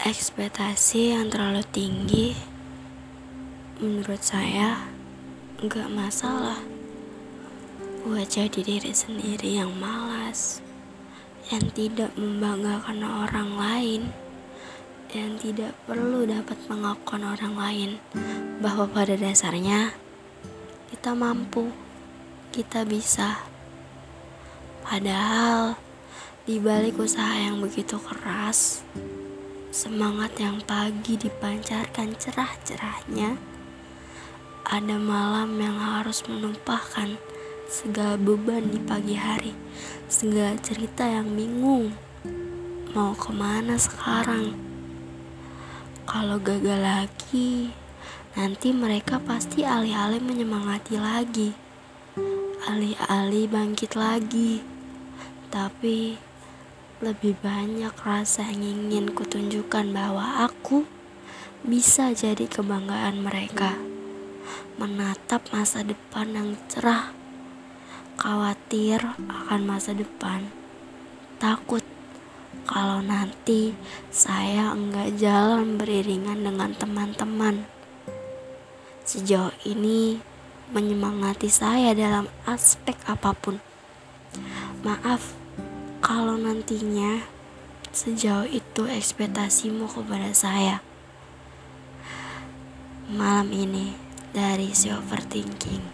Ekspektasi yang terlalu tinggi menurut saya nggak masalah buat jadi diri sendiri yang malas yang tidak membanggakan orang lain yang tidak perlu dapat mengakukan orang lain bahwa pada dasarnya kita mampu kita bisa. Padahal di balik usaha yang begitu keras Semangat yang pagi dipancarkan cerah-cerahnya. Ada malam yang harus menumpahkan Segala beban di pagi hari. Segala cerita yang bingung. Mau ke mana sekarang? Kalau gagal lagi Nanti mereka pasti alih-alih menyemangati lagi. Alih-alih bangkit lagi. Tapi lebih banyak rasa yang ingin kutunjukkan bahwa aku bisa jadi kebanggaan mereka. Menatap masa depan yang cerah, khawatir akan masa depan, takut kalau nanti saya enggak jalan beriringan dengan teman-teman. Sejauh ini menyemangati saya dalam aspek apa pun. Maaf kalau nantinya sejauh itu ekspektasimu kepada saya. Malam ini dari si overthinking.